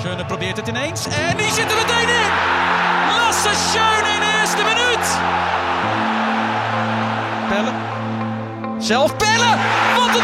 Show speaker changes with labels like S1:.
S1: Schöne probeert het ineens en die zit er meteen in. Lasse Schöne in de eerste minuut. Pellen. Zelf pellen. Wat een.